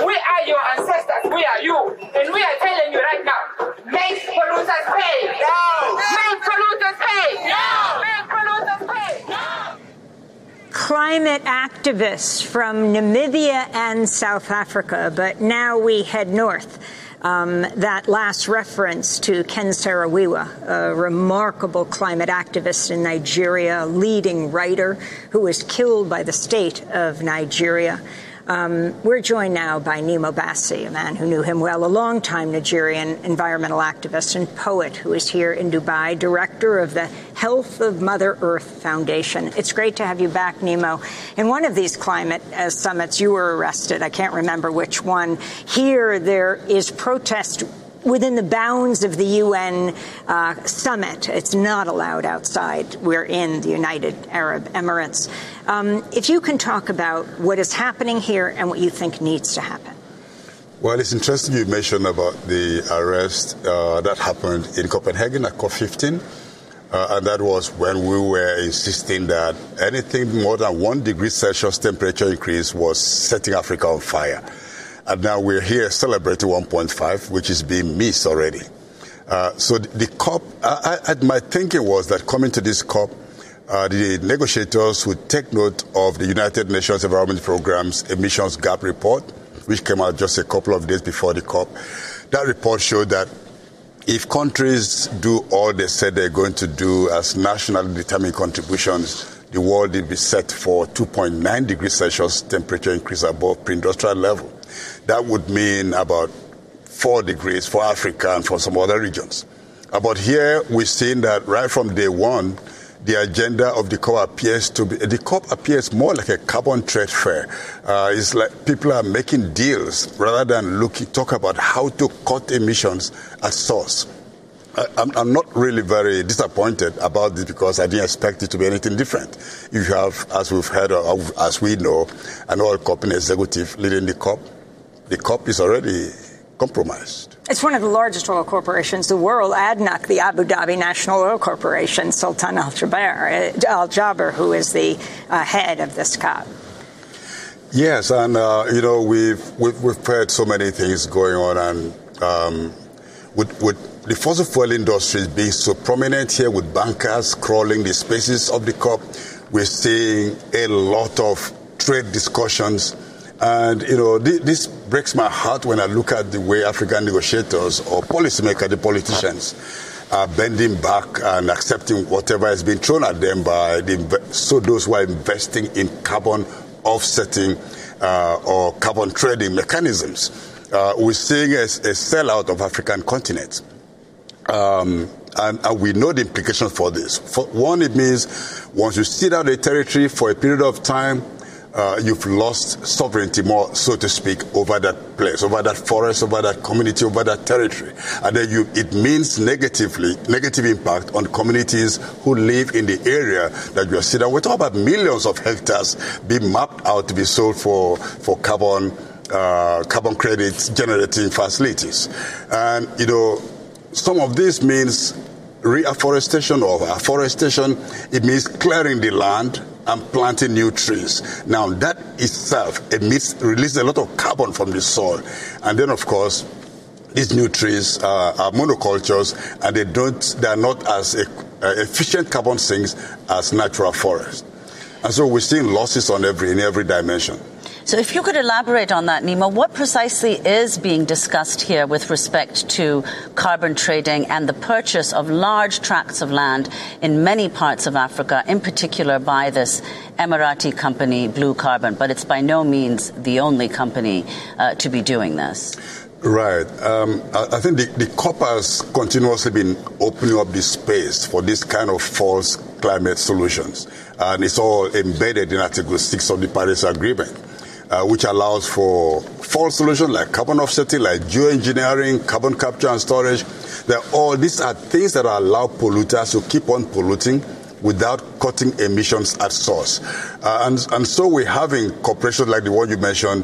We are your ancestors. We are you. And we are telling you right now, make polluters pay. No. Make polluters pay. No. Make polluters pay. No climate activists from Namibia and South Africa, but now we head north. Um, that last reference to Ken Saro-Wiwa, a remarkable climate activist in Nigeria, leading writer who was killed by the state of Nigeria. Um, we're joined now by Nnimmo Bassey, a man who knew him well, a longtime Nigerian environmental activist and poet who is here in Dubai, director of the Health of Mother Earth Foundation. It's great to have you back, Nnimmo. In one of these climate uh, summits, you were arrested. I can't remember which one. Here, there is protest within the bounds of the UN uh, summit. It's not allowed outside. We're in the United Arab Emirates. Um, if you can talk about what is happening here and what you think needs to happen. Well, it's interesting you mentioned about the arrest uh, that happened in Copenhagen at COP15. Uh, and that was when we were insisting that anything more than one degree Celsius temperature increase was setting Africa on fire. And now we're here celebrating 1.5, which is being missed already. Uh, so the, the COP, I, I, my thinking was that coming to this COP, uh, the negotiators would take note of the United Nations Environment Programme's emissions gap report, which came out just a couple of days before the COP. That report showed that if countries do all they said they're going to do as nationally determined contributions, the world will be set for 2.9 degrees Celsius temperature increase above pre-industrial level. That would mean about four degrees for Africa and for some other regions. But here we're seeing that right from day one, the agenda of the COP appears to be the COP appears more like a carbon trade fair. Uh, it's like people are making deals rather than looking talk about how to cut emissions at source. I'm, I'm, not really very disappointed about this because I didn't expect it to be anything different. You have, as we've heard, as we know, an oil company executive leading the COP. The COP is already compromised. It's one of the largest oil corporations in the world, ADNOC, the Abu Dhabi National Oil Corporation, Sultan Al Jaber, Al Jaber, who is the uh, head of this COP. Yes, and uh, you know we've, we've, we've heard so many things going on, and um, with, with the fossil fuel industry being so prominent here with bankers crawling the spaces of the COP. We're seeing a lot of trade discussions. And, you know, this breaks my heart when I look at the way African negotiators or policymakers, the politicians, are bending back and accepting whatever has been thrown at them by the, so those who are investing in carbon offsetting uh, or carbon trading mechanisms. Uh, we're seeing a, a sellout of African continent. Um, and, and, we know the implications for this. For one, it means once you sit out a territory for a period of time, uh, you've lost sovereignty more, so to speak, over that place, over that forest, over that community, over that territory. And then you, it means negatively, negative impact on communities who live in the area that you are sitting. We're talking about millions of hectares being mapped out to be sold for, for carbon, uh, carbon credits generating facilities. And, you know, some of this means reforestation or afforestation. It means clearing the land and planting new trees. Now that itself emits, releases a lot of carbon from the soil. And then of course, these new trees are, monocultures and they don't, they are not as a, uh, efficient carbon sinks as natural forests. And so we're seeing losses on every, in every dimension. So, if you could elaborate on that, Nnimmo, what precisely is being discussed here with respect to carbon trading and the purchase of large tracts of land in many parts of Africa, in particular by this Emirati company, Blue Carbon? But it's by no means the only company uh, to be doing this. Right. Um, I, think the, the COP has continuously been opening up this space for this kind of false climate solutions. And it's all embedded in Article 6 of the Paris Agreement uh, which allows for false solutions like carbon offsetting, like geoengineering, carbon capture and storage. They're all these are things that allow polluters to keep on polluting without cutting emissions at source. Uh, and, and so we're having corporations like the one you mentioned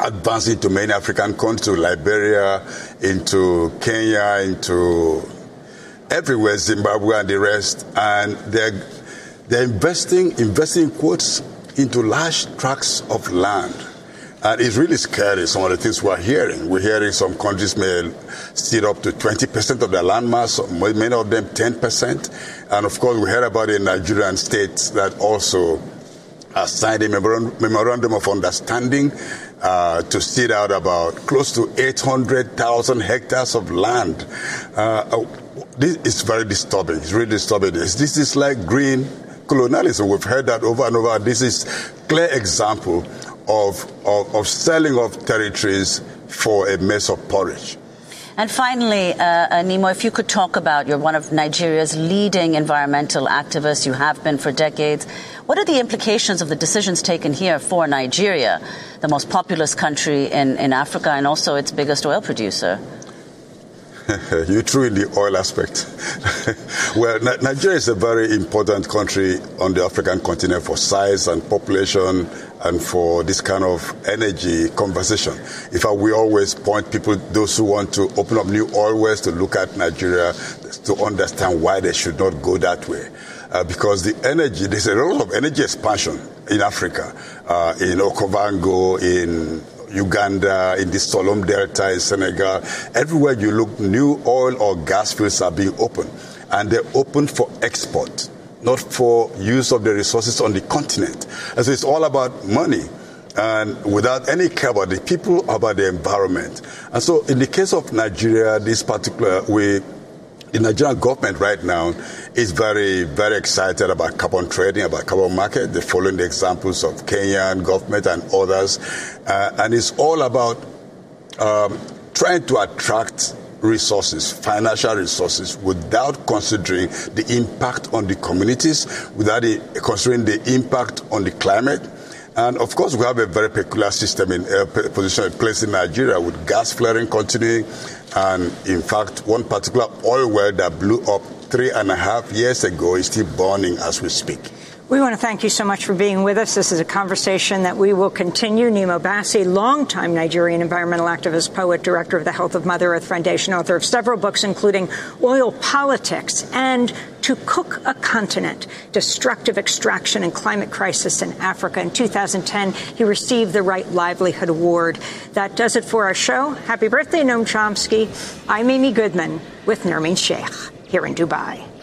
advancing to many African countries, to Liberia, into Kenya, into everywhere, Zimbabwe and the rest. And they're, they're investing, investing in quotes into large tracts of land. And it's really scary, some of the things we're hearing. We're hearing some countries may steal up to 20% of their landmass, many of them 10%. And of course, we heard about the Nigerian states that also signed a memorandum of understanding uh, to steal out about close to 800,000 hectares of land. Uh, uh, this is very disturbing. It's really disturbing. This is like green colonialism. We've heard that over and over. This is clear example of, of, of selling of territories for a mess of porridge. And finally, uh, uh, Nnimmo, if you could talk about you're one of Nigeria's leading environmental activists. You have been for decades. What are the implications of the decisions taken here for Nigeria, the most populous country in, in Africa and also its biggest oil producer? you threw in the oil aspect. well, Nigeria is a very important country on the African continent for size and population and for this kind of energy conversation. In fact, we always point people, those who want to open up new oil wells, to look at Nigeria to understand why they should not go that way. Uh, because the energy, there's a lot of energy expansion in Africa, uh, in Okavango, in Uganda, in the Saloum Delta, in Senegal. Everywhere you look, new oil or gas fields are being opened. And they're open for export, not for use of the resources on the continent. And so it's all about money and without any care about the people, about the environment. And so in the case of Nigeria, this particular, we the Nigerian government right now is very, very excited about carbon trading, about carbon market. They're following the examples of Kenyan government and others. Uh, and it's all about um, trying to attract resources, financial resources, without considering the impact on the communities, without considering the impact on the climate. And of course, we have a very peculiar system in uh, position place in Nigeria with gas flaring continuing and in fact, one particular oil well that blew up three and a half years ago is still burning as we speak. We want to thank you so much for being with us. This is a conversation that we will continue. Nnimmo Bassey, longtime Nigerian environmental activist, poet, director of the Health of Mother Earth Foundation, author of several books, including Oil Politics and To Cook a Continent, Destructive Extraction and Climate Crisis in Africa. In 2010, he received the Right Livelihood Award. That does it for our show. Happy birthday, Noam Chomsky. I'm Amy Goodman with Nermeen Sheikh here in Dubai.